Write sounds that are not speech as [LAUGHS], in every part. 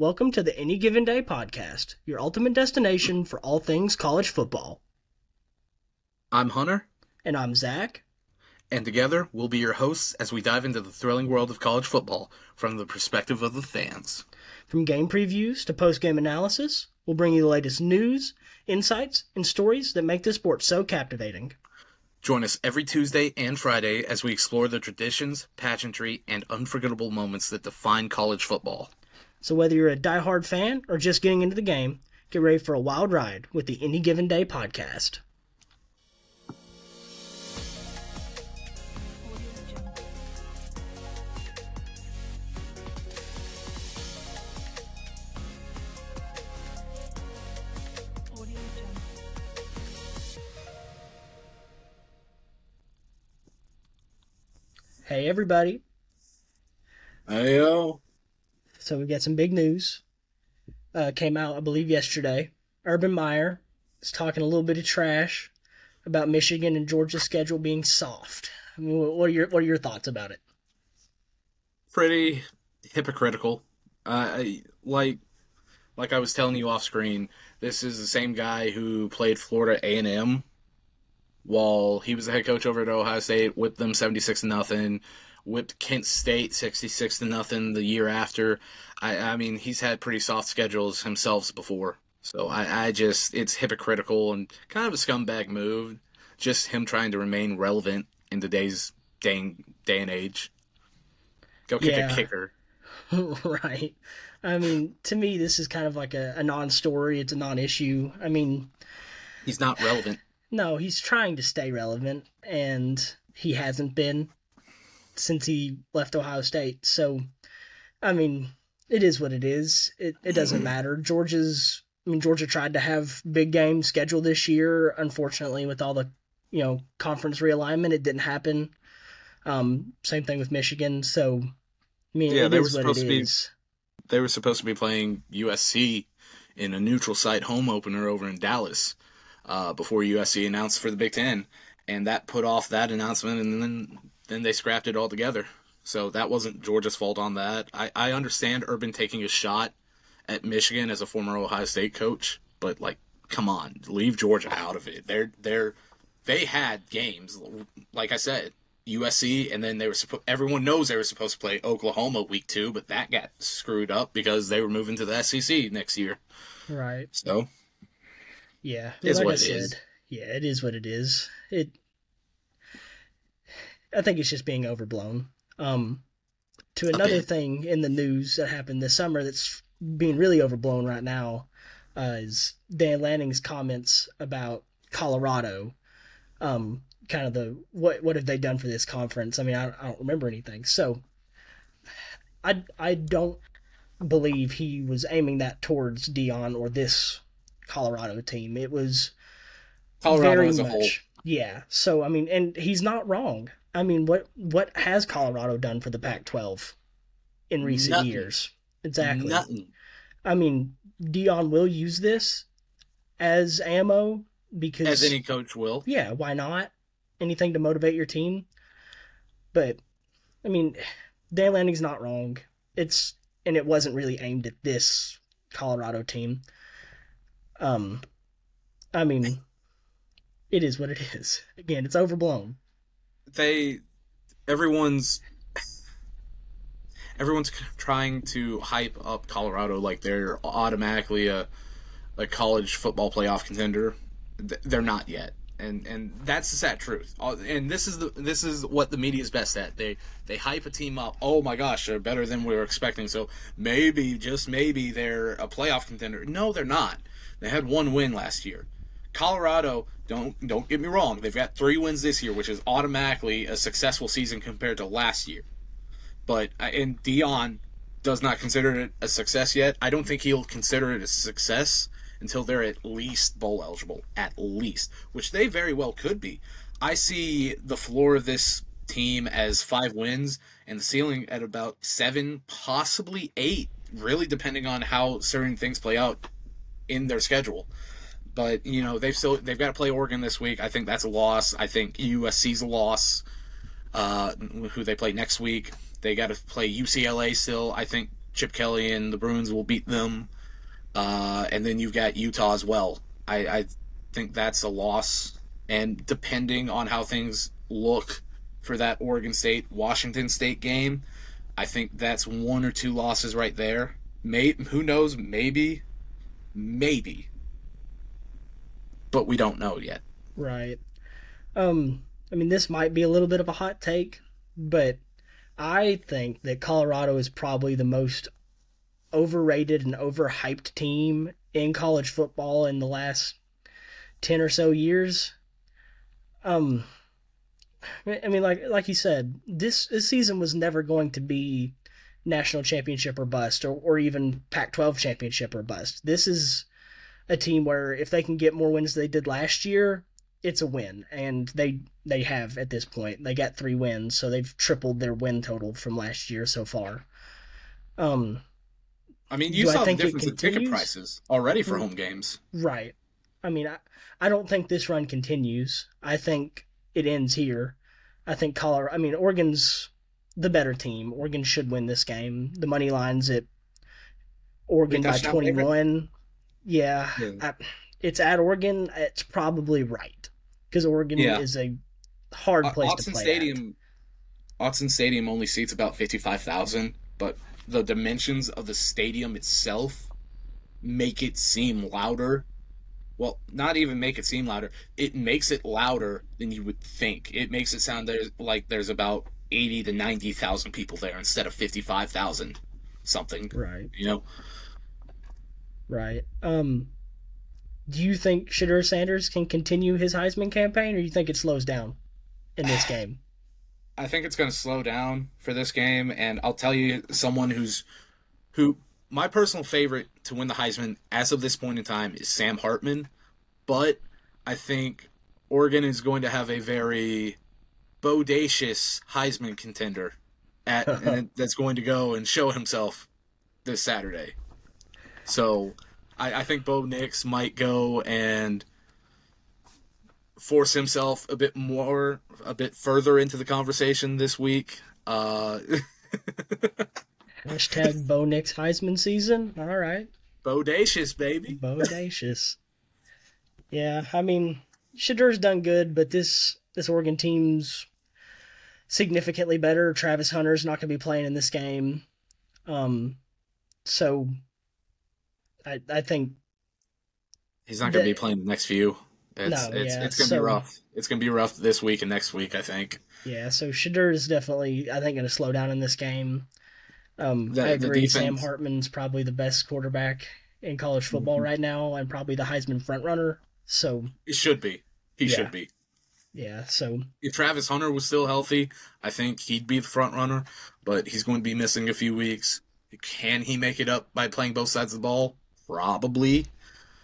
Welcome to the Any Given Day podcast, your ultimate destination for all things college football. I'm Hunter, And I'm Zach. and together we'll be your hosts as we dive into the thrilling world of college football from the perspective of the fans. From game previews to post game analysis, we'll bring you the latest news, insights, and stories that make this sport so captivating. Join us every Tuesday and Friday as we explore the traditions, pageantry, and unforgettable moments that define college football. So, whether you're a diehard fan or just getting into the game, get ready for a wild ride with the Any Given Day podcast. Hey, everybody. Ayo. So we've got some big news. Uh, came out, I believe, yesterday. Urban Meyer is talking a little bit of trash about Michigan and Georgia's schedule being soft. I mean, what are your what are your thoughts about it? Pretty hypocritical. Uh, I- like, like I was telling you off screen, this is the same guy who played Florida A and M while he was the head coach over at Ohio State, whipped them seventy six nothing, whipped Kent State sixty six to nothing the year after. I, I mean, he's had pretty soft schedules himself before, so I, I just it's hypocritical and kind of a scumbag move. Just him trying to remain relevant in today's day day and age. Go kick Yeah. a kicker. [LAUGHS] right. I mean, to me, this is kind of like a, a non-story. It's a non-issue. I mean, He's not relevant. no, he's trying to stay relevant, and he hasn't been since he left Ohio State. So, I mean, it is what it is. It it doesn't [CLEARS THROAT] matter. Georgia's. I mean, Georgia tried to have big games scheduled this year. Unfortunately, with all the you know conference realignment, it didn't happen. Um, same thing with Michigan. So, I mean, Yeah, they were supposed to be- is. They were supposed to be playing USC in a neutral site home opener over in Dallas uh, before USC announced for the Big Ten, and that put off that announcement, and then then they scrapped it altogether. So that wasn't Georgia's fault on that. I, I understand Urban taking a shot at Michigan as a former Ohio State coach, but like, come on, leave Georgia out of it. They're they're they had games, like I said, USC, and then they were supposed. Everyone knows they were supposed to play Oklahoma week two, but that got screwed up because they were moving to the SEC next year. Right. So Yeah, Is like what I it said, is. yeah, it is what it is. It, I think it's just being overblown. Um, to another thing in the news that happened this summer that's being really overblown right now uh, is Dan Lanning's comments about Colorado. Um, kind of the what what have they done for this conference? I mean, I, I don't remember anything. So, I I don't believe he was aiming that towards Deion or this Colorado team. It was Colorado very as a much, whole, yeah. So I mean, and he's not wrong. I mean, what what has Colorado done for the Pac-12 in recent Nothing. years? Exactly. nothing. I mean, Deion will use this as ammo because As any coach will. yeah, why not? Anything to motivate your team. But I mean, Dan Lanning's not wrong. It's and it wasn't really aimed at this Colorado team. Um I mean it is what it is. Again, it's overblown. They, everyone's. Everyone's trying to hype up Colorado like they're automatically a, a college football playoff contender. They're not yet, and and that's the sad truth. And this is the this is what the media is best at. They they hype a team up. Oh my gosh, they're better than we were expecting. So maybe just maybe they're a playoff contender. No, they're not. They had one win last year. Colorado, don't don't get me wrong, they've got three wins this year, which is automatically a successful season compared to last year. But uh, and Deion does not consider it a success yet. I don't think he'll consider it a success until they're at least bowl eligible, at least, which they very well could be. I see the floor of this team as five wins and the ceiling at about seven, possibly eight, really depending on how certain things play out in their schedule. But you know they've still they've got to play Oregon this week. I think that's a loss. I think USC's a loss. Uh, who they play next week? They got to play UCLA still. I think Chip Kelly and the Bruins will beat them. Uh, and then you've got Utah as well. I, I think that's a loss. And depending on how things look for that Oregon State Washington State game, I think that's one or two losses right there. May who knows? Maybe, maybe, but we don't know yet. Right. Um. I mean, this might be a little bit of a hot take, but I think that Colorado is probably the most overrated and overhyped team in college football in the last 10 or so years. Um I mean like like you said, this this season was never going to be national championship or bust or, or even Pac-12 championship or bust. This is a team where if they can get more wins than they did last year, it's a win and they they have at this point. They got 3 wins, so they've tripled their win total from last year so far. Um I mean, you saw the think difference in ticket prices already for Mm. home games. Right. I mean, I, I don't think this run continues. I think it ends here. I think Colorado. I mean, Oregon's the better team. Oregon should win this game. The money line's at Oregon by touchdown favorite? 21. Yeah. I, it's at Oregon. It's probably right because Oregon Yeah. is a hard Uh, place to Autzen play. Stadium, Autzen Stadium only seats about fifty-five thousand, but the dimensions of the stadium itself make it seem louder. Well, not even make it seem louder. It makes it louder than you would think. It makes it sound there's like there's about eighty to ninety thousand people there instead of fifty-five thousand something. Right. You know, Right. Um. Do you think Shedeur Sanders can continue his Heisman campaign, or do you think it slows down in this [SIGHS] game? I think it's going to slow down for this game, and I'll tell you someone who's who my personal favorite to win the Heisman as of this point in time is Sam Hartman, but I think Oregon is going to have a very bodacious Heisman contender at [LAUGHS] that's going to go and show himself this Saturday. So I, I think Bo Nix might go and force himself a bit more, a bit further into the conversation this week. Uh, [LAUGHS] Hashtag Bo Nix Heisman season. All right. bodacious, baby. Bodacious. yeah, I mean, Shedeur's done good, but this this Oregon team's significantly better. Travis Hunter's not going to be playing in this game. Um, so I I think He's not going to be playing the next few. It's No, it's, yeah, it's going to be rough. It's going to be rough this week and next week. I think. yeah. So Shedeur is definitely I think going to slow down in this game. Um, The- I agree. Sam Hartman's probably the best quarterback in college football Mhm. right now, and probably the Heisman frontrunner. So He should be. He Yeah. should be. yeah. So If Travis Hunter was still healthy, I think he'd be the front runner. But he's going to be missing a few weeks. Can he make it up by playing both sides of the ball? Probably.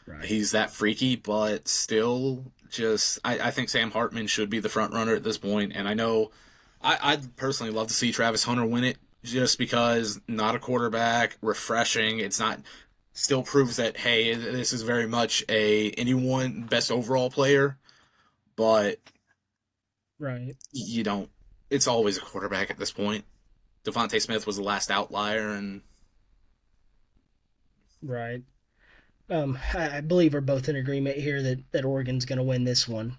right. He's that freaky, but still, just I, I think Sam Hartman should be the front runner at this point. And I know I, I'd personally love to see Travis Hunter win it, just because not a quarterback, refreshing. It's not still proves that hey, this is very much a anyone best overall player, but right. you don't. It's always a quarterback at this point. DeVonta Smith was the last outlier, and Right. Um, I, I believe we're both in agreement here that, that Oregon's going to win this one.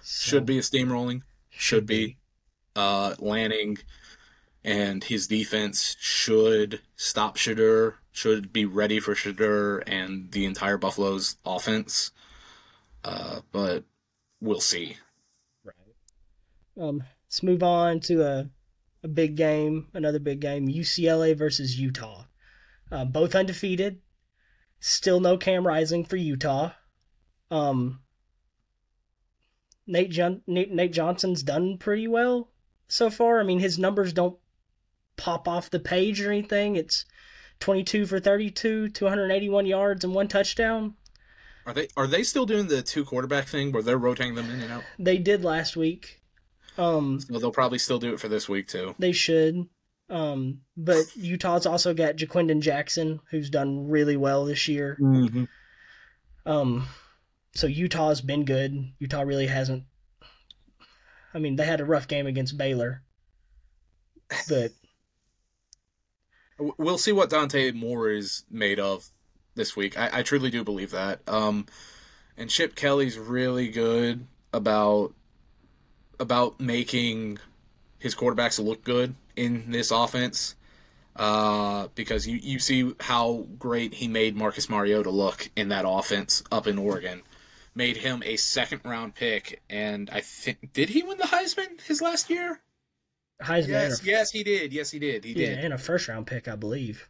So, should be a steamrolling. Should be. Uh, Lanning and his defense should stop Shedeur, should be ready for Shedeur and the entire Buffalo's offense. Uh, but we'll see. Right. Um, let's move on to a, a big game, another big game UCLA versus Utah. Uh, both undefeated. Still no Cam Rising for Utah. Um, Nate, John- Nate, Nate Johnson's done pretty well so far. I mean, his numbers don't pop off the page or anything. It's 22 for 32, 281 yards, and one touchdown. Are they are they still doing the two quarterback thing where they're rotating them in and out? They did last week. Um, Well, they'll probably still do it for this week too. They should. Um, but Utah's also got Ja'Quinden Jackson, who's done really well this year. Mm-hmm. Um, so Utah's been good. Utah really hasn't. I mean, they had a rough game against Baylor, but we'll see what Dante Moore is made of this week. I, I truly do believe that. Um, and Chip Kelly's really good about about making his quarterbacks look good in this offense. Uh, because you, you see how great he made Marcus Mariota look in that offense up in Oregon. Made him a second round pick, and I think did he win the Heisman his last year? Heisman. Yes, a, yes, he did. Yes, he did. He yeah, did. and a first round pick, I believe.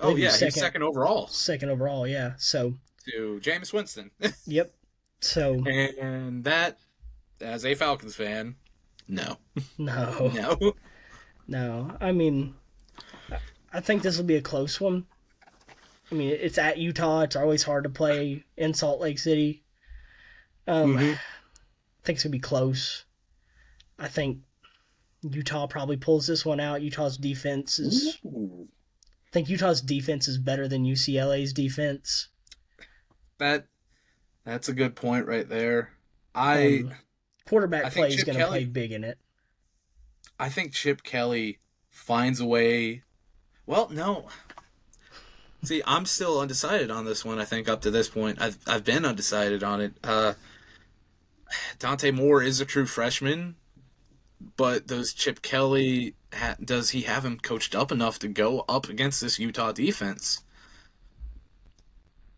I Oh believe he yeah, was he's second- second overall Second overall, yeah. So, to Jameis Winston. [LAUGHS] yep. So, and that, as a Falcons fan, no, [LAUGHS] no. no. No, I mean, I- think this will be a close one. I mean, it's at Utah. It's always hard to play in Salt Lake City. Um, Mhm. I think it's gonna be close. I think Utah probably pulls this one out. Utah's defense is. Ooh. I think Utah's defense is better than UCLA's defense. That that's a good point right there. I Um, quarterback I play is going to play big in it. I think Chip Kelly finds a way. Well, no. See, I'm still undecided on this one. I think up to this point, I've I've been undecided on it. Uh, Dante Moore is a true freshman, but does Chip Kelly ha- does he have him coached up enough to go up against this Utah defense?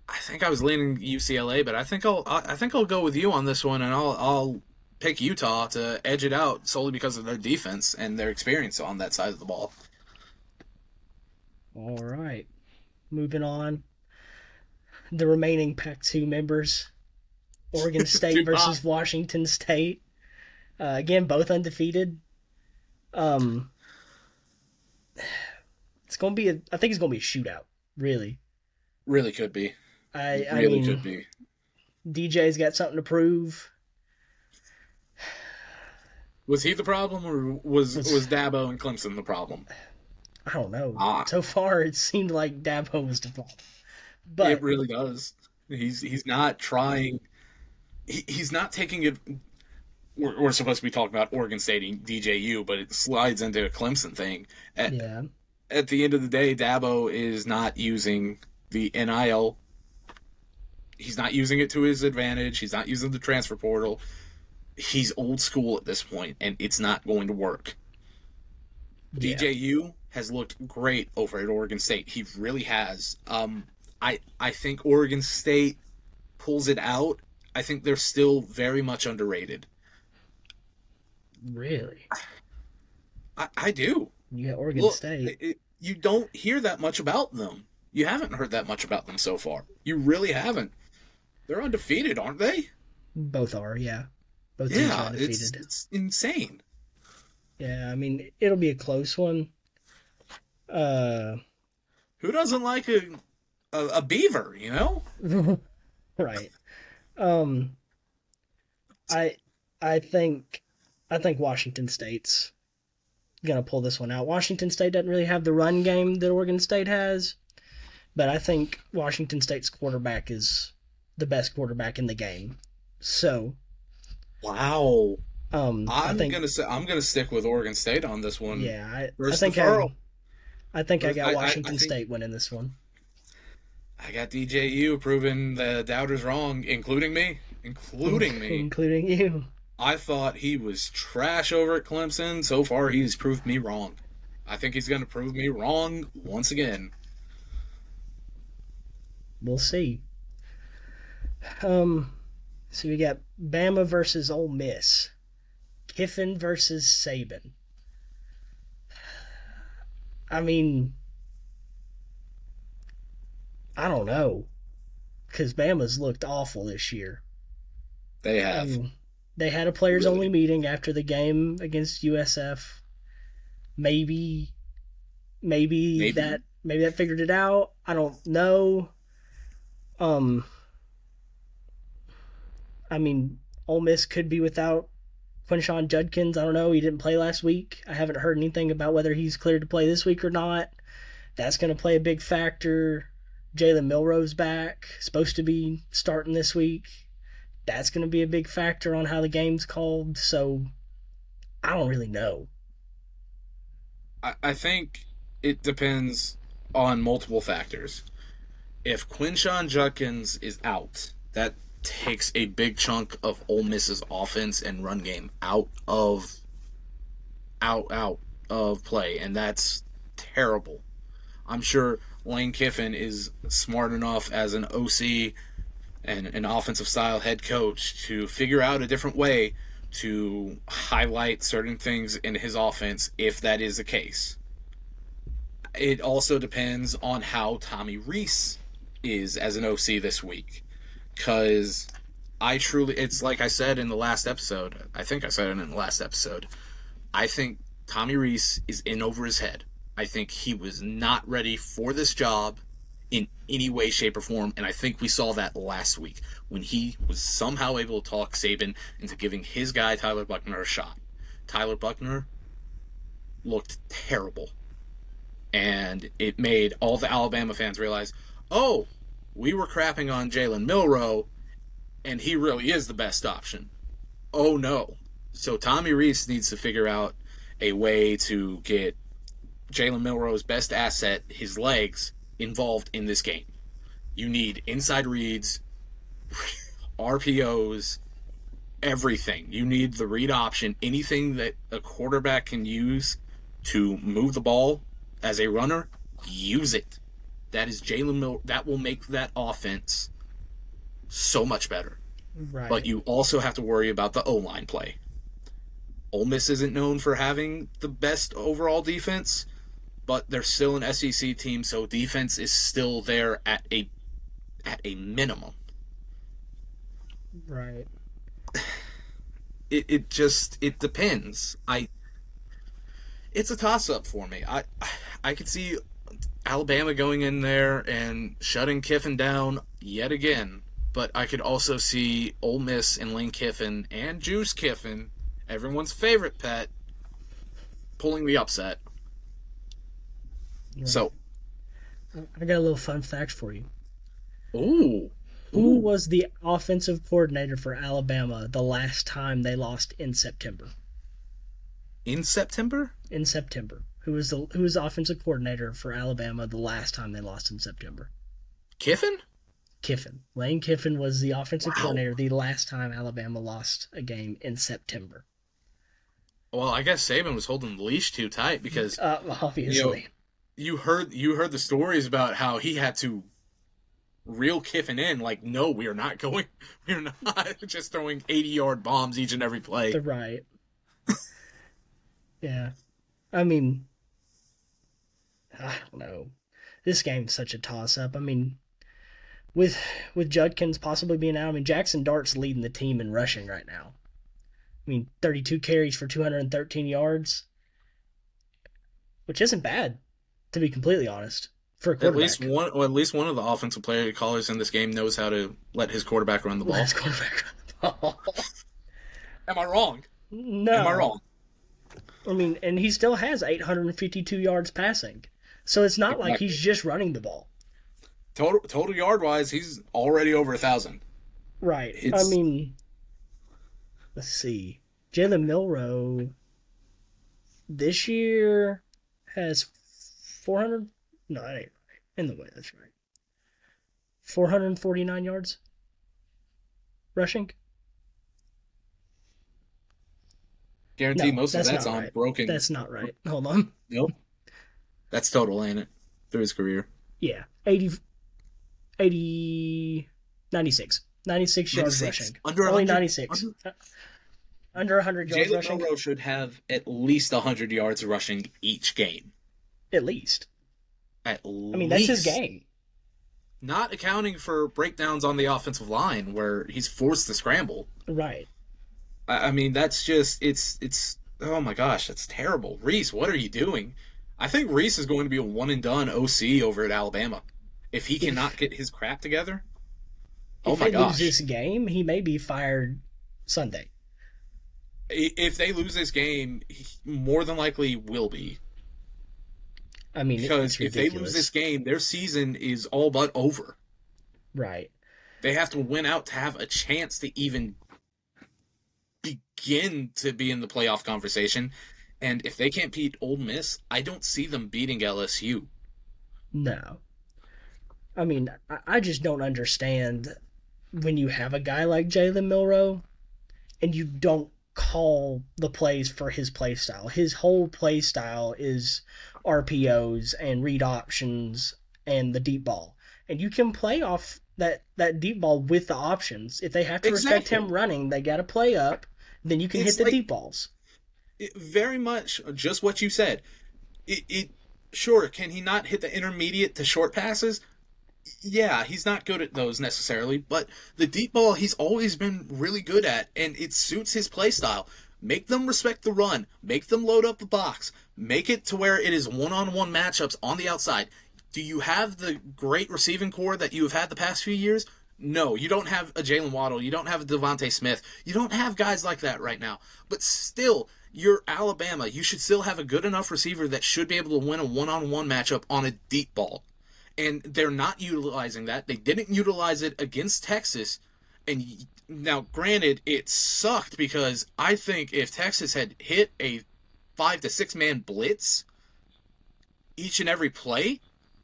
I think I was leaning UCLA, but I think I'll I think I'll go with you on this one, and I'll I'll pick Utah to edge it out solely because of their defense and their experience on that side of the ball. All right. Moving on. The remaining Pac 2 members Oregon [LAUGHS] State versus. Washington State. Uh, again, both undefeated. Um, it's going to be a, I think it's going to be a shootout, really. Really could be. I, I really mean, could be. DJ's got something to prove. Was he the problem, or was [LAUGHS] Was- Dabo and Clemson the problem? I don't know. Ah. So far, it seemed like Dabo was the problem. But it really does. He's he's not trying. He, he's not taking it. We're, we're supposed to be talking about Oregon State and DJU, but it slides into a Clemson thing. At, yeah, at the end of the day, Dabo is not using the NIL. He's not using it to his advantage. He's not using the transfer portal. He's old school at this point, and it's not going to work. yeah. DJU has looked great over at Oregon State. He really has. Um, I I think Oregon State pulls it out. I think they're still very much underrated. really. I, I do. You got Oregon Look, State. it- you don't hear that much about them. You haven't heard that much about them so far. You really haven't. They're undefeated, aren't they? Both are, yeah. Both teams Yeah, undefeated. it's, it's insane. Yeah, I mean it'll be a close one. Uh, Who doesn't like a a, a beaver? You know. [LAUGHS] right. Um, I I think I think Washington State's gonna pull this one out. Washington State doesn't really have the run game that Oregon State has, but I think Washington State's quarterback is the best quarterback in the game. So, Wow. um, I I'm think gonna say I'm gonna stick with Oregon State on this one. yeah, I, I think I, I think I Where's- got I- I- I Washington think- State winning this one. I got DJU proving the doubters wrong, including me. Including me. [LAUGHS] including you. I thought he was trash over at Clemson. So far, he's proved me wrong. I think he's going to prove me wrong once again. We'll see. Um, so we got Bama versus Ole Miss, Kiffin versus Saban. I mean, I don't know, because Bama's looked awful this year. They have. Um, they had a players Really? only meeting after the game against USF. Maybe, maybe, Maybe. that maybe that figured it out. I don't know. Um, I mean, Ole Miss could be without Quinshon Judkins. I don't know. He didn't play last week. I haven't heard anything about whether he's cleared to play this week or not. That's going to play a big factor. Jalen Milroe back, supposed to be starting this week that's going to be a big factor on how the game's called. So I don't really know. I, I think it depends on multiple factors. If Quinshon Judkins is out, that takes a big chunk of Ole Miss's offense and run game out of out out of play, and that's terrible. I'm sure Lane Kiffin is smart enough as an OC and an offensive style head coach to figure out a different way to highlight certain things in his offense if that is the case. It also depends on how Tommy Rees is as an OC this week. Because I truly, it's like I said in the last episode, I think I said it in the last episode. I think Tommy Rees is in over his head. I think he was not ready for this job in any way, shape, or form. And I think we saw that last week when he was somehow able to talk Saban into giving his guy, Tyler Buchner, a shot. Tyler Buchner looked terrible. And it made all the Alabama fans realize, oh, we were crapping on Jalen Milroe, and he really is the best option. Oh no. So Tommy Rees needs to figure out a way to get Jalen Milroe's best asset, his legs, involved in this game. You need inside reads, [LAUGHS] RPOs, everything. You need the read option, anything that a quarterback can use to move the ball as a runner, use it. That is Jalen Mil. That will make that offense so much better. Right. But you also have to worry about the O line play. Ole Miss isn't known for having the best overall defense, but they're still an SEC team, so defense is still there at a at a minimum. right. [SIGHS] It it just it depends. I it's a toss up for me. I I could see Alabama going in there and shutting Kiffin down yet again, but I could also see Ole Miss and Lane Kiffin and Juice Kiffin, everyone's favorite pet, pulling the upset. So, I got a little fun fact for you. ooh, Who was the offensive coordinator for Alabama the last time they lost in September? in September? In September. Who was the who was the offensive coordinator for Alabama the last time they lost in September? Kiffin? Kiffin. Lane Kiffin was the offensive Wow. coordinator the last time Alabama lost a game in September. Well, I guess Saban was holding the leash too tight because Uh, obviously. you heard you heard the stories about how he had to reel Kiffin in. Like, no, we are not [LAUGHS] going. We are not [LAUGHS] just throwing eighty yard bombs each and every play. Right. [LAUGHS] yeah. I mean, I don't know. This game's such a toss up. I mean, with with Judkins possibly being out, I mean Jackson Dart's leading the team in rushing right now. I mean, 32 carries for 213 yards, which isn't bad, to be completely honest. For a At least one, or at least one of the offensive player callers in this game knows how to let his quarterback run the ball. last quarterback run the ball. Am I wrong? no, Am I wrong? I mean, and he still has 852 yards passing. So it's not like he's just running the ball. Total total yard wise, he's already over a thousand. Right. I mean, let's see. Jalen Milroe this year has 400. No, that ain't right. In the way, that's right. 449 yards rushing. Guarantee No, most of that's that's on right. broken. That's not right. Hold on. Nope. That's total, ain't it? Through his career. Yeah. 80, 80 96. 96 yards 96? rushing. Under Only 100? 96. Uh, Under 100 yards Jalen rushing, Milroe should have at least 100 yards rushing each game. at least. At least. I mean, that's his game. Not accounting for breakdowns on the offensive line where he's forced to scramble. Right. I, I mean, that's just it's it's oh my gosh, that's terrible. Rees, what are you doing? I think Rees is going to be a one and done OC over at Alabama if he cannot get his crap together. Oh If my they gosh! lose this game, he may be fired Sunday. If they lose this game, he more than likely will be I mean, because if they lose this game, their season is all but over. right. They have to win out to have a chance to even begin to be in the playoff conversation. And if they can't beat Ole Miss, I don't see them beating LSU. No. I mean, I, just don't understand when you have a guy like Jalen Milroe and you don't call the plays for his play style. His whole play style is RPOs and read options and the deep ball. And you can play off that, that deep ball with the options. If they have to Exactly. respect him running, they got to play up. Then you can It's hit the like- deep balls. It, very much just what you said. It, it sure can he not hit the intermediate to short passes? Yeah, he's not good at those necessarily, but the deep ball he's always been really good at, and it suits his play style. Make them respect the run. Make them load up the box. Make it to where it is one-on-one matchups on the outside. Do you have the great receiving corps that you have had the past few years? No, you don't have a Jaylen Waddle. You don't have a DeVonta Smith. You don't have guys like that right now. But still, you're Alabama. You should still have a good enough receiver that should be able to win a one-on-one matchup on a deep ball. And they're not utilizing that. They didn't utilize it against Texas. And now, granted, it sucked because I think if Texas had hit a five to six man blitz each and every play,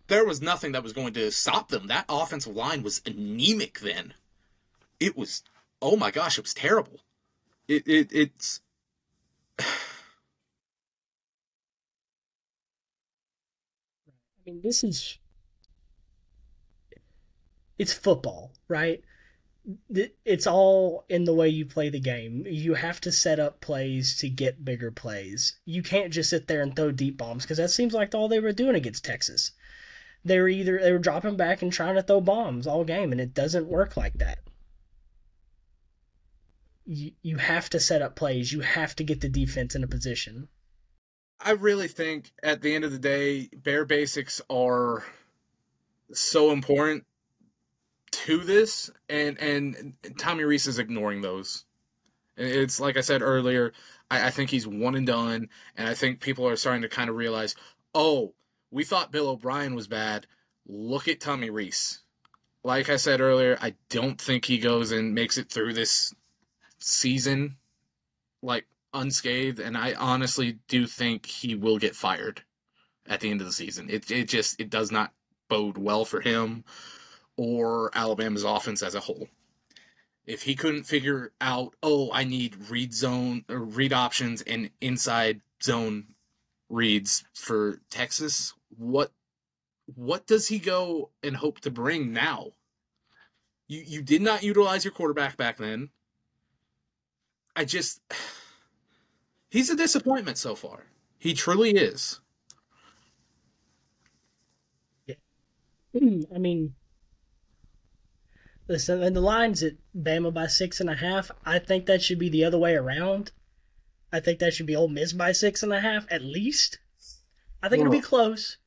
there was nothing that was going to stop them. That offensive line was anemic then. It was, oh my gosh, it was terrible. It, it it's [SIGHS] I mean, this is it's football, right? It's all in the way you play the game. You have to set up plays to get bigger plays. You can't just sit there and throw deep bombs because that seems like all they were doing against Texas. They were either they were dropping back and trying to throw bombs all game, and it doesn't work like that. You you have to set up plays. You have to get the defense in a position. I really think at the end of the day, bare basics are so important to this, and and Tommy Rees is ignoring those. It's like I said earlier. I, I think he's one and done, and I think people are starting to kind of realize, oh, we thought Bill O'Brien was bad. Look at Tommy Rees. Like I said earlier, I don't think he goes and makes it through this season like unscathed, and I honestly do think he will get fired at the end of the season. It it just it does not bode well for him or Alabama's offense as a whole. If he couldn't figure out, oh, I need read zone or read options and inside zone reads for Texas, what what does he go and hope to bring now? You you did not utilize your quarterback back then. I just [SIGHS] he's a disappointment so far. He truly is. Hmm, I mean, listen, and the line's at Bama by six and a half. I think that should be the other way around. I think that should be Ole Miss by six and a half at least. I think it'll be close,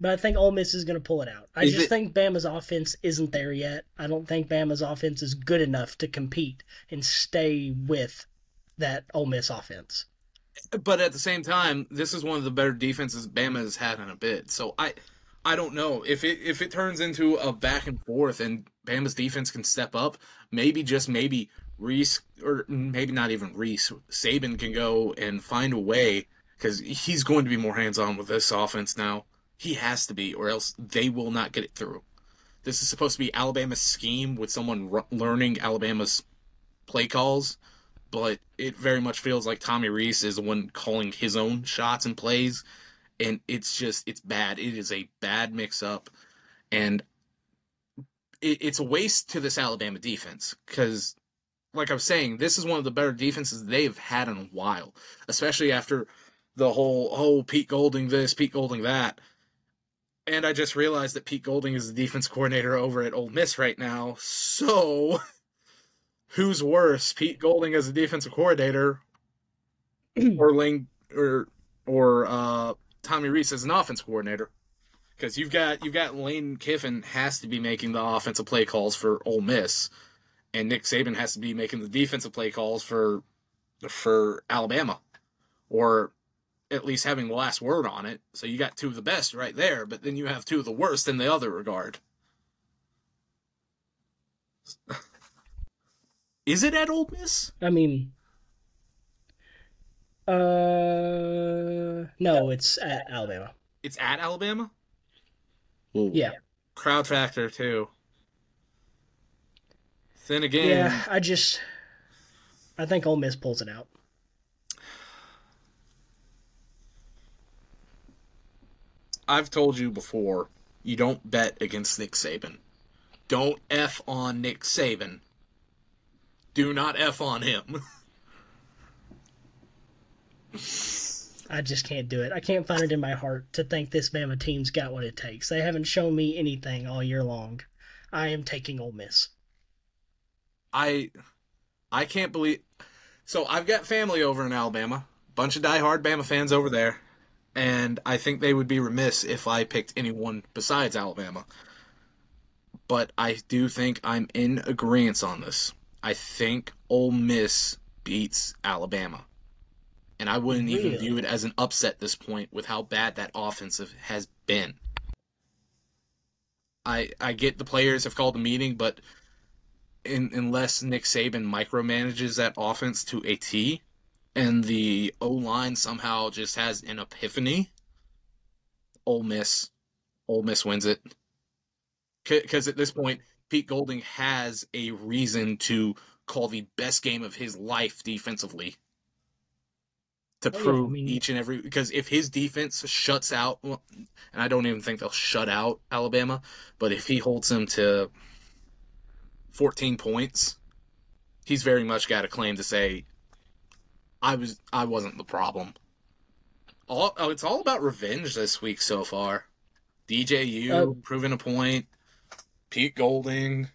but I think Ole Miss is going to pull it out. I Is just it- think Bama's offense isn't there yet. I don't think Bama's offense is good enough to compete and stay with that Ole Miss offense. But at the same time, this is one of the better defenses Bama has had in a bit. So I I don't know if it if it turns into a back and forth and Bama's defense can step up, maybe just maybe Rees or maybe not even Rees, Saban can go and find a way because he's going to be more hands on with this offense now. He has to be, or else they will not get it through. This is supposed to be Alabama's scheme with someone r- learning Alabama's play calls, but it very much feels like Tommy Rees is the one calling his own shots and plays, and it's just it's bad. It is a bad mix up, and it, it's a waste to this Alabama defense because, like I was saying, this is one of the better defenses they've had in a while, especially after the whole oh Pete Golding this, Pete Golding that. And I just realized that Pete Golding is the defense coordinator over at Ole Miss right now. So, [LAUGHS] who's worse, Pete Golding as a defensive coordinator, [CLEARS THROAT] or Lane or or uh, Tommy Rees as an offense coordinator? Because you've got you've got Lane Kiffin has to be making the offensive play calls for Ole Miss, and Nick Saban has to be making the defensive play calls for for Alabama, or at least having the last word on it. So you got two of the best right there, but then you have two of the worst in the other regard. [LAUGHS] Is it at Ole Miss? I mean, Uh, no, it's at Alabama. It's at Alabama. Yeah. Crowd factor too. Then again, Yeah, I just, I think Ole Miss pulls it out. I've told you before, you don't bet against Nick Saban. Don't F on Nick Saban. Do not F on him. [LAUGHS] I just can't do it. I can't find it in my heart to think this Bama team's got what it takes. They haven't shown me anything all year long. I am taking Ole Miss. I I can't believe so I've got family over in Alabama, bunch of diehard Bama fans over there, and I think they would be remiss if I picked anyone besides Alabama. But I do think I'm in agreement on this. I think Ole Miss beats Alabama. And I wouldn't even view it as an upset at this point with how bad that offensive has been. I I get the players have called a meeting, but in, unless Nick Saban micromanages that offense to a T, and the O line somehow just has an epiphany, Ole Miss, Ole Miss wins it. Because at this point, Pete Golding has a reason to call the best game of his life defensively. To Oh, yeah, prove I mean- each and every because if his defense shuts out, and I don't even think they'll shut out Alabama, but if he holds them to 14 points, he's very much got a claim to say, I was I wasn't the problem. All oh, it's all about revenge this week so far. DJU Oh. proving a point, Pete Golding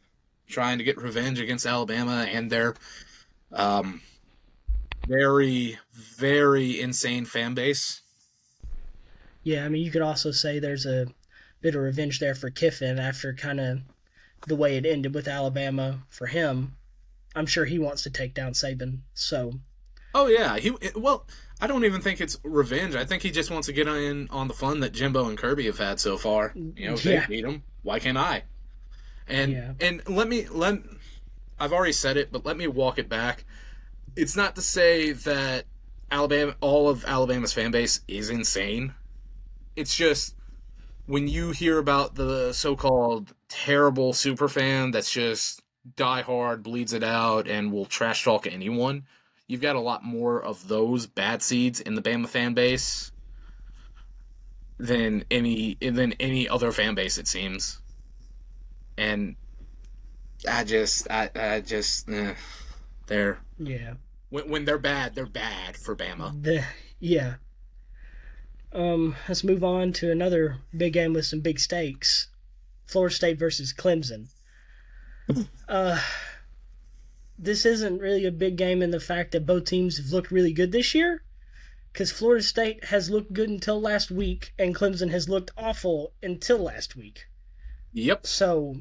trying to get revenge against Alabama and their um very very insane fan base. Yeah, I mean, you could also say there's a bit of revenge there for Kiffin after kind of the way it ended with Alabama for him. I'm sure he wants to take down Saban. So, Oh yeah, he well. I don't even think it's revenge. I think he just wants to get in on the fun that Jimbo and Kirby have had so far. You know, if Yeah. they beat him. Why can't I? And Yeah. and let me let. I've already said it, but let me walk it back. It's not to say that Alabama, all of Alabama's fan base is insane. It's just when you hear about the so-called terrible super fan that's just die hard, bleeds it out, and will trash talk anyone. You've got a lot more of those bad seeds in the Bama fan base than any than any other fan base. It seems, and I just I I just eh, they're yeah. when when they're bad, they're bad for Bama. The, yeah. Um, let's move on to another big game with some big stakes. Florida State versus Clemson. uh, this isn't really a big game in the fact that both teams have looked really good this year. Because Florida State has looked good until last week, and Clemson has looked awful until last week. Yep. So,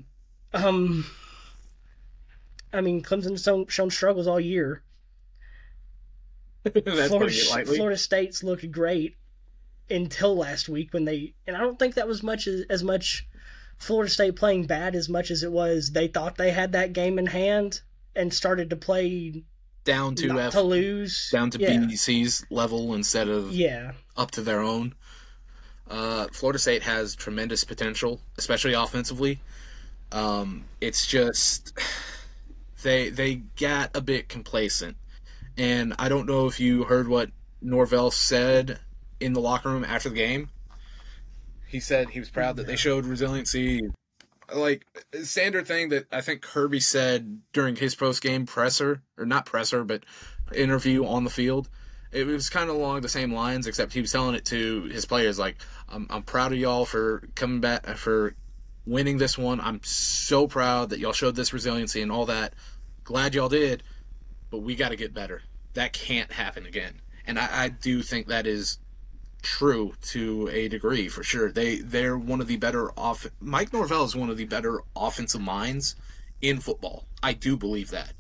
um, I mean, Clemson's shown, shown struggles all year. [LAUGHS] That's Florida. Florida State's looked great until last week when they and I don't think that was much as, as much Florida State playing bad as much as it was they thought they had that game in hand and started to play down to F, to lose down to yeah. BC's level instead of yeah up to their own. Uh, Florida State has tremendous potential, especially offensively. Um, it's just [SIGHS] they they got a bit complacent, and I don't know if you heard what Norvell said in the locker room after the game. He said he was proud that they showed resiliency. Like standard thing that I think Kirby said during his post game presser or not presser but interview on the field it was kind of along the same lines, except he was telling it to his players like, "I'm, I'm proud of y'all for coming back uh, for winning this one. I'm so proud that y'all showed this resiliency and all that. Glad y'all did, but we got to get better. That can't happen again." And I, I do think that is true to a degree for sure. They they're one of the better off. Mike Norvell is one of the better offensive minds in football. I do believe that.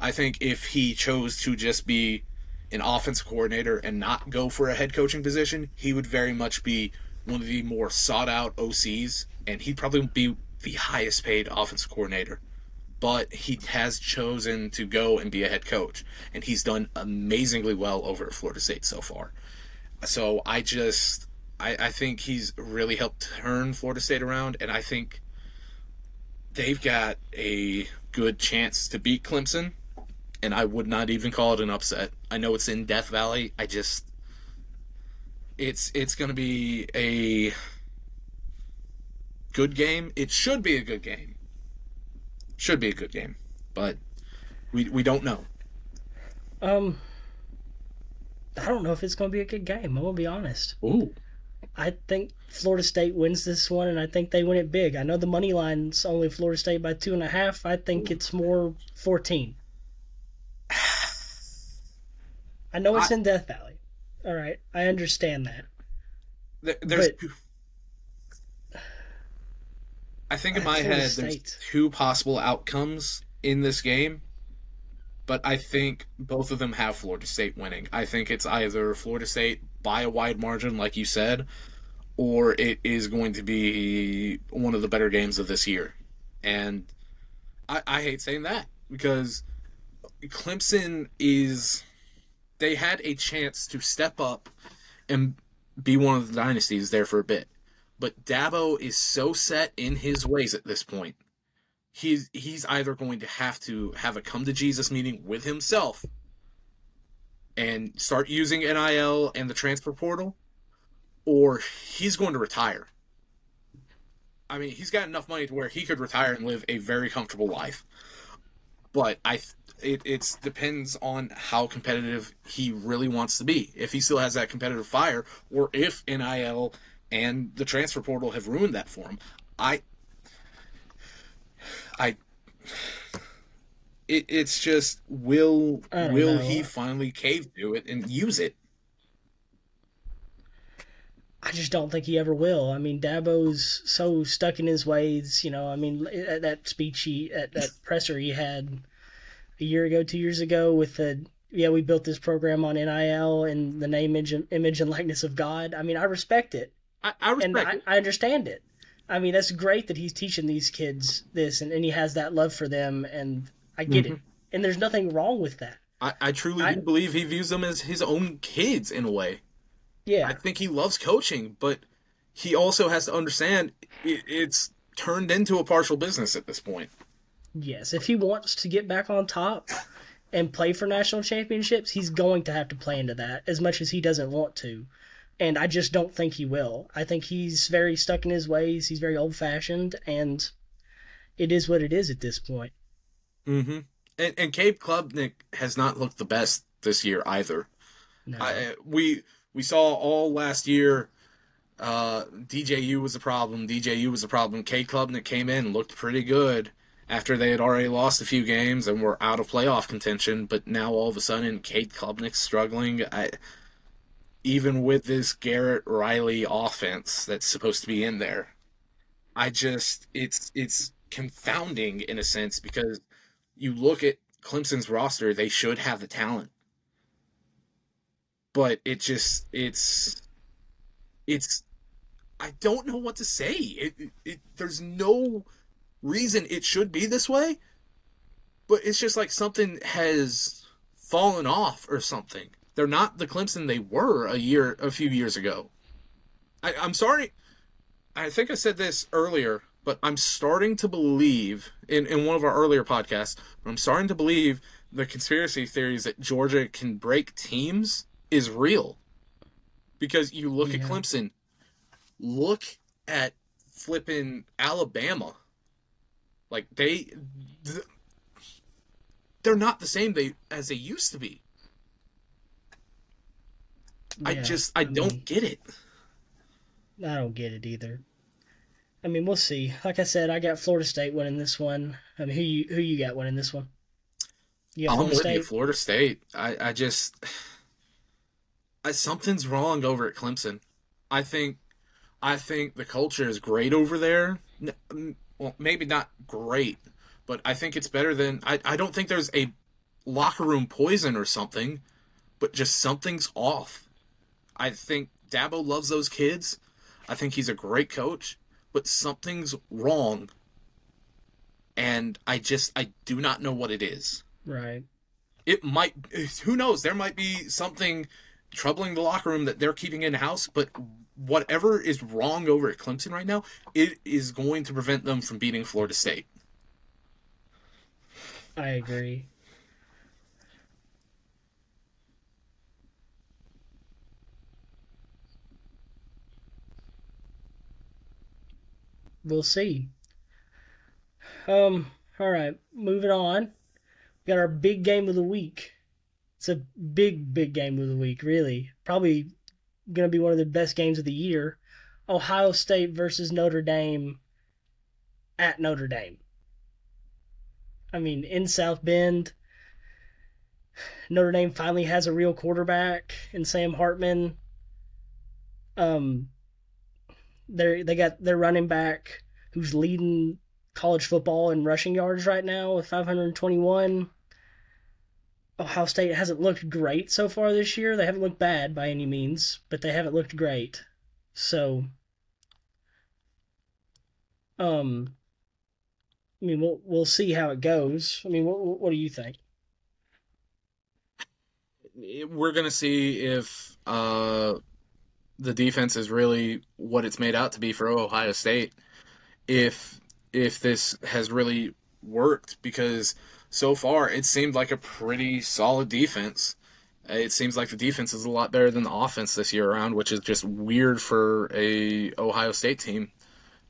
I think if he chose to just be an offensive coordinator and not go for a head coaching position, he would very much be one of the more sought out OCs, and he'd probably be the highest paid offensive coordinator but he has chosen to go and be a head coach, and he's done amazingly well over at Florida State so far. So I just, I, I think he's really helped turn Florida State around, and I think they've got a good chance to beat Clemson, and I would not even call it an upset. I know it's in Death Valley. I just, it's it's going to be a good game. It should be a good game. Should be a good game, but we we don't know. Um, I don't know if it's going to be a good game. I'm going to be honest. Ooh. I think Florida State wins this one, and I think they win it big. I know the money line's only Florida State by two and a half. I think it's more 14. [SIGHS] I know it's I- in Death Valley. All right, I understand that. There, there's. But- [SIGHS] I think in [SIGHS] my head, there's two possible outcomes in this game, but I think both of them have Florida State winning. I think it's either Florida State by a wide margin, like you said, or it is going to be one of the better games of this year. And I, I hate saying that because Clemson is. They had a chance to step up and be one of the dynasties there for a bit. But Dabo is so set in his ways at this point. He's he's either going to have to have a come to Jesus meeting with himself and start using NIL and the transfer portal, or he's going to retire. I mean, he's got enough money to where he could retire and live a very comfortable life. But I, it it's depends on how competitive he really wants to be. If he still has that competitive fire, or if NIL and the transfer portal have ruined that for him. I, I, it, it's just will will know. he finally cave to it and use it? I just don't think he ever will. I mean, Dabo's so stuck in his ways. You know, I mean, at that speech he, at that [LAUGHS] presser he had a year ago, two years ago, with the yeah, we built this program on NIL and the name, image, image and likeness of God. I mean, I respect it I, I respect and I. I understand it. I mean, that's great that he's teaching these kids this and, and he has that love for them, and I get it. Mm-hmm. And there's nothing wrong with that. I, I truly I- do believe he views them as his own kids in a way. Yeah. I think he loves coaching, but he also has to understand it, it's turned into a partial business at this point. Yes, if he wants to get back on top and play for national championships, he's going to have to play into that as much as he doesn't want to. And I just don't think he will. I think he's very stuck in his ways. He's very old fashioned, and it is what it is at this point. Mm-hmm. And, and Cade Klubnik has not looked the best this year either. No. I, we we saw all last year. Uh, DJU was a problem. DJU was a problem. K Klubnik came in, looked pretty good after they had already lost a few games and were out of playoff contention. But now all of a sudden, Cade Klubnik's struggling. I, even with this Garrett Riley offense that's supposed to be in there, I just it's it's confounding in a sense because you look at Clemson's roster, they should have the talent but it just it's it's I don't know what to say. It, it, it there's no reason it should be this way, but it's just like something has fallen off or something. They're not the Clemson they were a year a few years ago. I, I'm sorry. I think I said this earlier, but I'm starting to believe in, in one of our earlier podcasts, but I'm starting to believe the conspiracy theories that Georgia can break teams is real. Because you look at Clemson, look at flipping Alabama. Like they they're not the same they as they used to be. I just I mean, don't get it. I don't get it either. I mean, we'll see. Like I said, I got Florida State winning this one. I mean, who you who you got winning this one? Got I'm Florida with State. you, Florida State. I, I just I, something's wrong over at Clemson. I think I think the culture is great over there. Well, maybe not great, but I think it's better than I, I don't think there's a locker room poison or something, but just something's off. I think Dabo loves those kids. I think he's a great coach, but something's wrong. and I just I do not know what it is. Right. It might who knows, there might be something troubling the locker room that they're keeping in house, but whatever is wrong over at Clemson right now, it is going to prevent them from beating Florida State. I agree. We'll see. Um, all right, moving on. We got our big game of the week. It's a big, big game of the week, really. Probably going to be one of the best games of the year. Ohio State versus Notre Dame at Notre Dame. I mean, in South Bend, Notre Dame finally has a real quarterback in Sam Hartman. Um, they they got their running back who's leading college football in rushing yards right now with 521. Ohio State hasn't looked great so far this year. They haven't looked bad by any means, but they haven't looked great. So, um, I mean, we'll we'll see how it goes. I mean, what what do you think? We're gonna see if uh, the defense is really what it's made out to be for Ohio State. If if this has really worked, because so far it seemed like a pretty solid defense. It seems like the defense is a lot better than the offense this year around, which is just weird for a Ohio State team.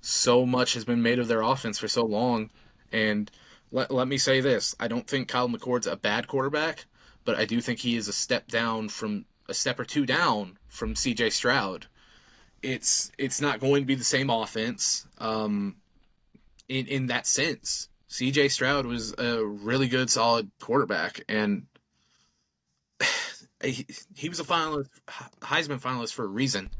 So much has been made of their offense for so long, and let, let me say this: I don't think Kyle McCord's a bad quarterback, but I do think he is a step down from a step or two down from C.J. Stroud. It's it's not going to be the same offense um, in in that sense. C.J. Stroud was a really good, solid quarterback, and [SIGHS] he, he was a finalist, Heisman finalist for a reason.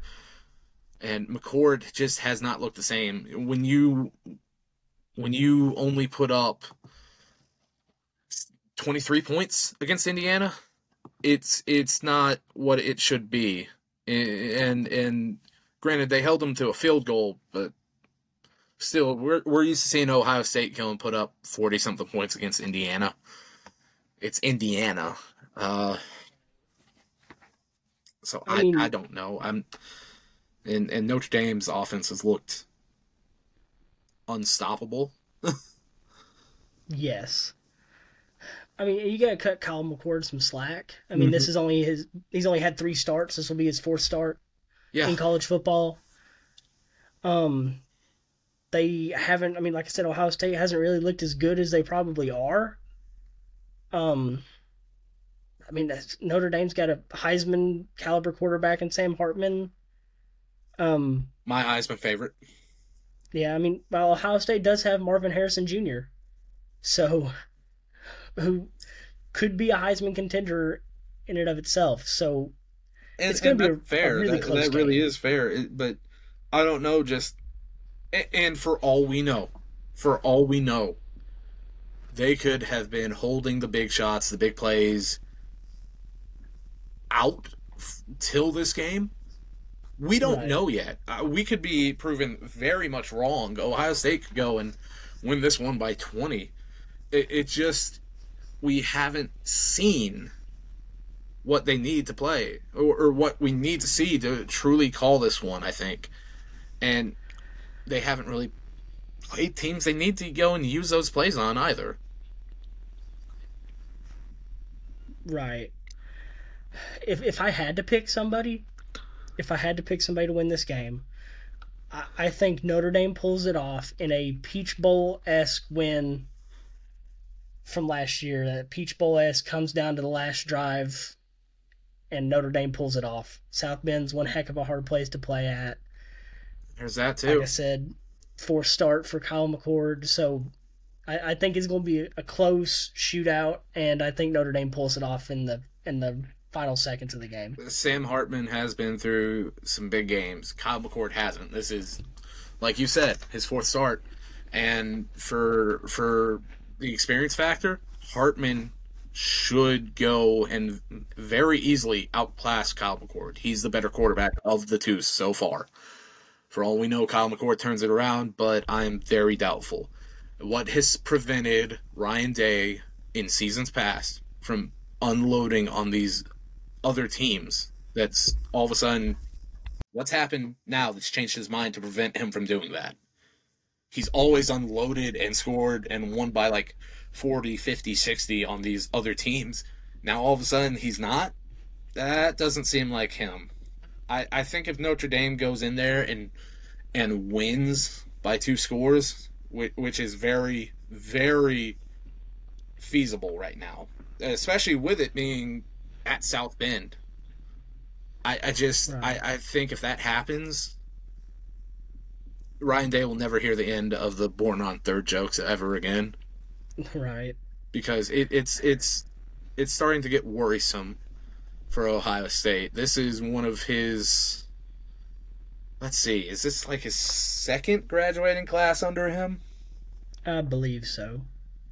And McCord just has not looked the same. When you when you only put up 23 points against Indiana, it's it's not what it should be. And and granted they held them to a field goal, but still we're we're used to seeing Ohio State go and put up 40 something points against Indiana. It's Indiana. Uh, so I, I, mean, I don't know. I'm and and Notre Dame's offense has looked unstoppable. [LAUGHS] yes. I mean, you gotta cut Kyle McCord some slack. I mean, mm-hmm. this is only his. He's only had three starts. This will be his fourth start yeah. in college football. Um, they haven't. I mean, like I said, Ohio State hasn't really looked as good as they probably are. Um, I mean, Notre Dame's got a Heisman caliber quarterback in Sam Hartman. Um, my Heisman favorite. Yeah, I mean, well, Ohio State does have Marvin Harrison Jr., so who could be a Heisman contender in and of itself. So and, it's going to be a, fair. A really that, close that really is fair. It, but I don't know. Just and for all we know, for all we know, they could have been holding the big shots, the big plays out f- till this game. We don't right. know yet. Uh, we could be proven very much wrong. Ohio State could go and win this one by 20. It, it just we haven't seen what they need to play or, or, what we need to see to truly call this one, I think. And they haven't really played teams they need to go and use those plays on either. Right. If if I had to pick somebody, if I had to pick somebody to win this game, I, I think Notre Dame pulls it off in a Peach Bowl esque win from last year. That Peach Bowl S comes down to the last drive, and Notre Dame pulls it off. South Bend's one heck of a hard place to play at. There's that too. Like I said, fourth start for Kyle McCord, so I, I think it's going to be a close shootout, and I think Notre Dame pulls it off in the in the final seconds of the game. Sam Hartman has been through some big games. Kyle McCord hasn't. This is, like you said, his fourth start, and for for the experience factor, Hartman should go and very easily outclass Kyle McCord. He's the better quarterback of the two so far. For all we know, Kyle McCord turns it around, but I'm very doubtful. what has prevented Ryan Day in seasons past from unloading on these other teams. That's all of a sudden what's happened now that's changed his mind to prevent him from doing that. He's always unloaded and scored and won by like 40, 50, 60 on these other teams. Now all of a sudden he's not. That doesn't seem like him. I, I think if Notre Dame goes in there and and wins by two scores, which, which is very, very feasible right now, especially with it being at South Bend. I, I just right. I, I think if that happens, Ryan Day will never hear the end of the born on third jokes ever again. [LAUGHS] Right. Because it, it's it's it's starting to get worrisome for Ohio State. This is one of his let's see, is this like his second graduating class under him? I believe so.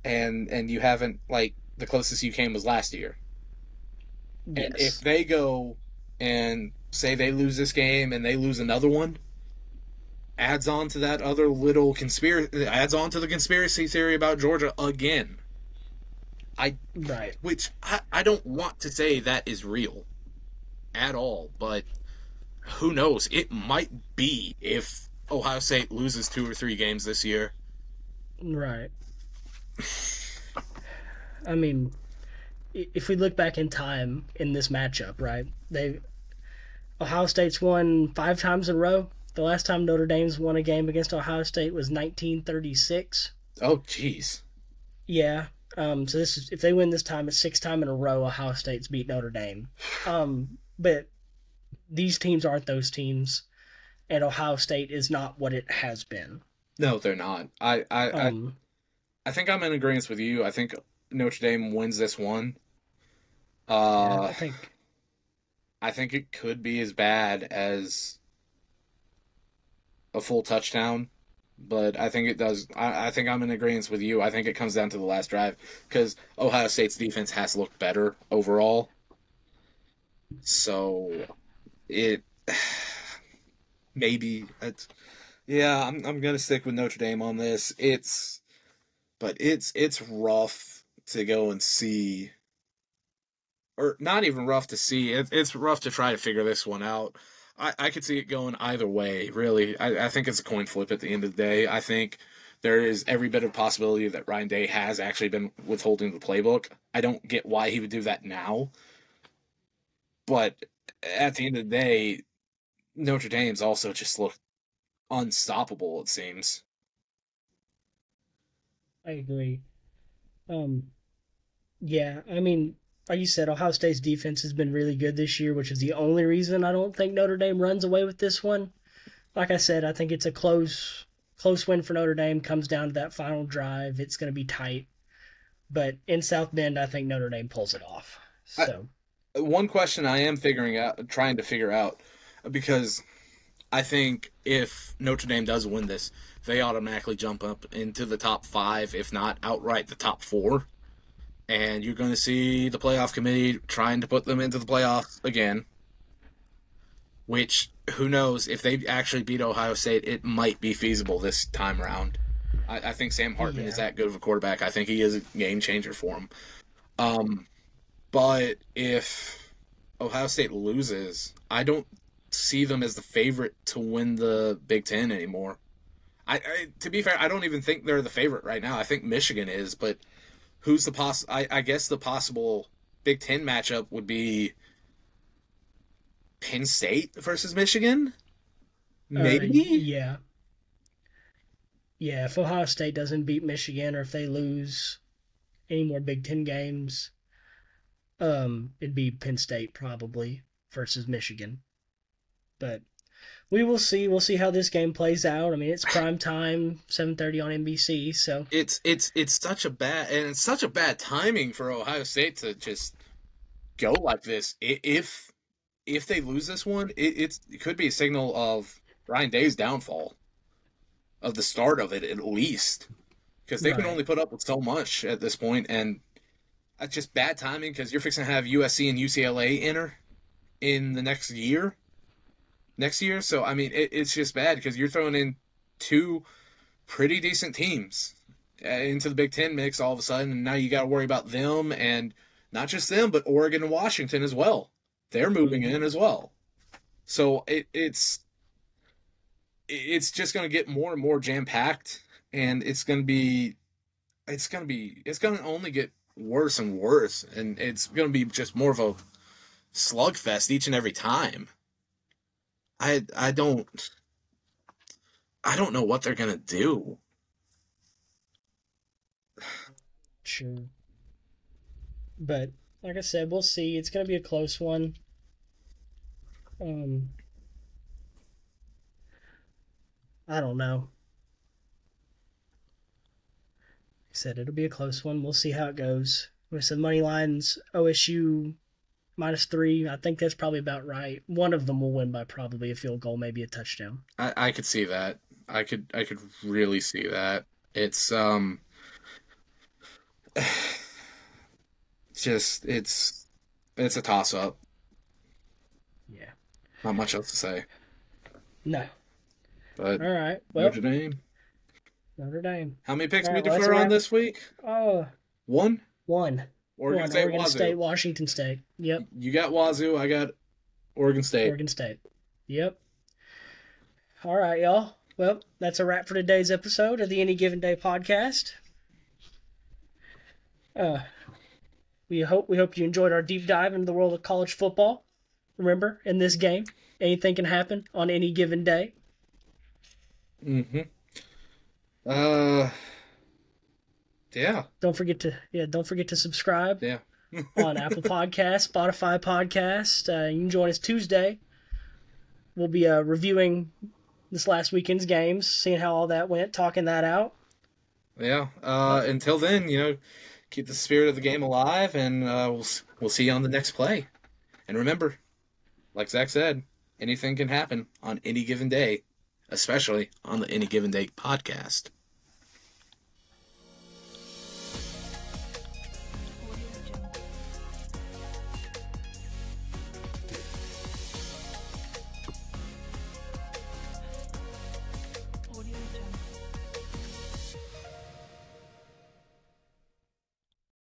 And and you haven't like the closest you came was last year. Yes. And if they go and say they lose this game and they lose another one, adds on to that other little conspiracy adds on to the conspiracy theory about Georgia again. I right. Which I, I don't want to say that is real at all, but who knows? It might be if Ohio State loses two or three games this year. Right. I mean, if we look back in time in this matchup, right? They Ohio State's won five times in a row. The last time Notre Dame's won a game against Ohio State was 1936. Oh, jeez. Yeah. Um, so this is if they win this time, it's six time in a row Ohio State's beat Notre Dame. Um, but these teams aren't those teams, and Ohio State is not what it has been. No, they're not. I I um, I, I, think I'm in agreement with you. I think Notre Dame wins this one. Uh, yeah, I think I think it could be as bad as a full touchdown, but I think it does. I, I think I'm in agreement with you. I think it comes down to the last drive because Ohio State's defense has looked better overall. So it [SIGHS] maybe it's yeah. I'm I'm gonna stick with Notre Dame on this. It's but it's it's rough to go and see or not even rough to see. It, it's rough to try to figure this one out. I, I could see it going either way, really. I, I think it's a coin flip at the end of the day. I think there is every bit of possibility that Ryan Day has actually been withholding the playbook. I don't get why he would do that now. But at the end of the day, Notre Dame's also just looked unstoppable, it seems. I agree. Um, yeah, I mean, like you said, Ohio State's defense has been really good this year, which is the only reason I don't think Notre Dame runs away with this one. Like I said, I think it's a close close win for Notre Dame. Comes down to that final drive. It's going to be tight, but in South Bend, I think Notre Dame pulls it off. So, I, one question I am figuring out, trying to figure out, because I think if Notre Dame does win this, they automatically jump up into the top five, if not outright the top four and you're going to see the playoff committee trying to put them into the playoffs again. Which, who knows, if they actually beat Ohio State, it might be feasible this time around. I, I think Sam Hartman yeah. is that good of a quarterback. I think he is a game changer for him. Um, but if Ohio State loses, I don't see them as the favorite to win the Big Ten anymore. I, I to be fair, I don't even think they're the favorite right now. I think Michigan is, but who's the poss? I, I guess the possible Big Ten matchup would be Penn State versus Michigan. Uh, Maybe. Uh, yeah. Yeah, if Ohio State doesn't beat Michigan or if they lose any more Big Ten games, um, it'd be Penn State probably versus Michigan. But we will see. We'll see how this game plays out. I mean, it's prime time, seven thirty on NBC. So it's it's it's such a bad and it's such a bad timing for Ohio State to just go like this. If if they lose this one, it, it could be a signal of Ryan Day's downfall, of the start of it at least, because they right. can only put up with so much at this point, and that's just bad timing because you're fixing to have USC and UCLA enter in the next year next year. So I mean, it, it's just bad because you're throwing in two pretty decent teams uh, into the Big Ten mix all of a sudden, and now you got to worry about them and not just them, but Oregon and Washington as well. They're moving Mhm. in as well. So it, it's it's just going to get more and more jam packed, and it's going to be it's going to be it's going to only get worse and worse, and it's going to be just more of a slugfest each and every time. I I don't I don't know what they're to do. Sure. But like I said, we'll see. It's gonna be a close one. Um I don't know. Like I said it'll be a close one. We'll see how it goes. With some money lines, OSU minus three. I think that's probably about right. One of them will win by probably a field goal, maybe a touchdown. I, I could see that. I could I could really see that. It's um [SIGHS] just it's it's a toss up. Yeah. Not much else to say. No. But All right. Well, Notre Dame. Notre Dame. How many picks All we defer on this week? Oh, One? one. Oregon one. State Oregon Wazoo. State, Washington State. Yep. You got Wazoo, I got Oregon State. Oregon State. Yep. All right, y'all. Well, that's a wrap for today's episode of the Any Given Day podcast. Uh, we hope we hope you enjoyed our deep dive into the world of college football. Remember, in this game, anything can happen on any given day. Mm-hmm. Uh Yeah. Don't forget to yeah, don't forget to subscribe Yeah. [LAUGHS] on Apple Podcast, Spotify Podcast. Uh, you can join us Tuesday. We'll be uh, reviewing this last weekend's games, seeing how all that went, talking that out. Yeah. Uh, until then, you know, keep the spirit of the game alive, and uh, we'll we'll see you on the next play. And remember, like Zach said, anything can happen on any given day, especially on the Any Given Day podcast.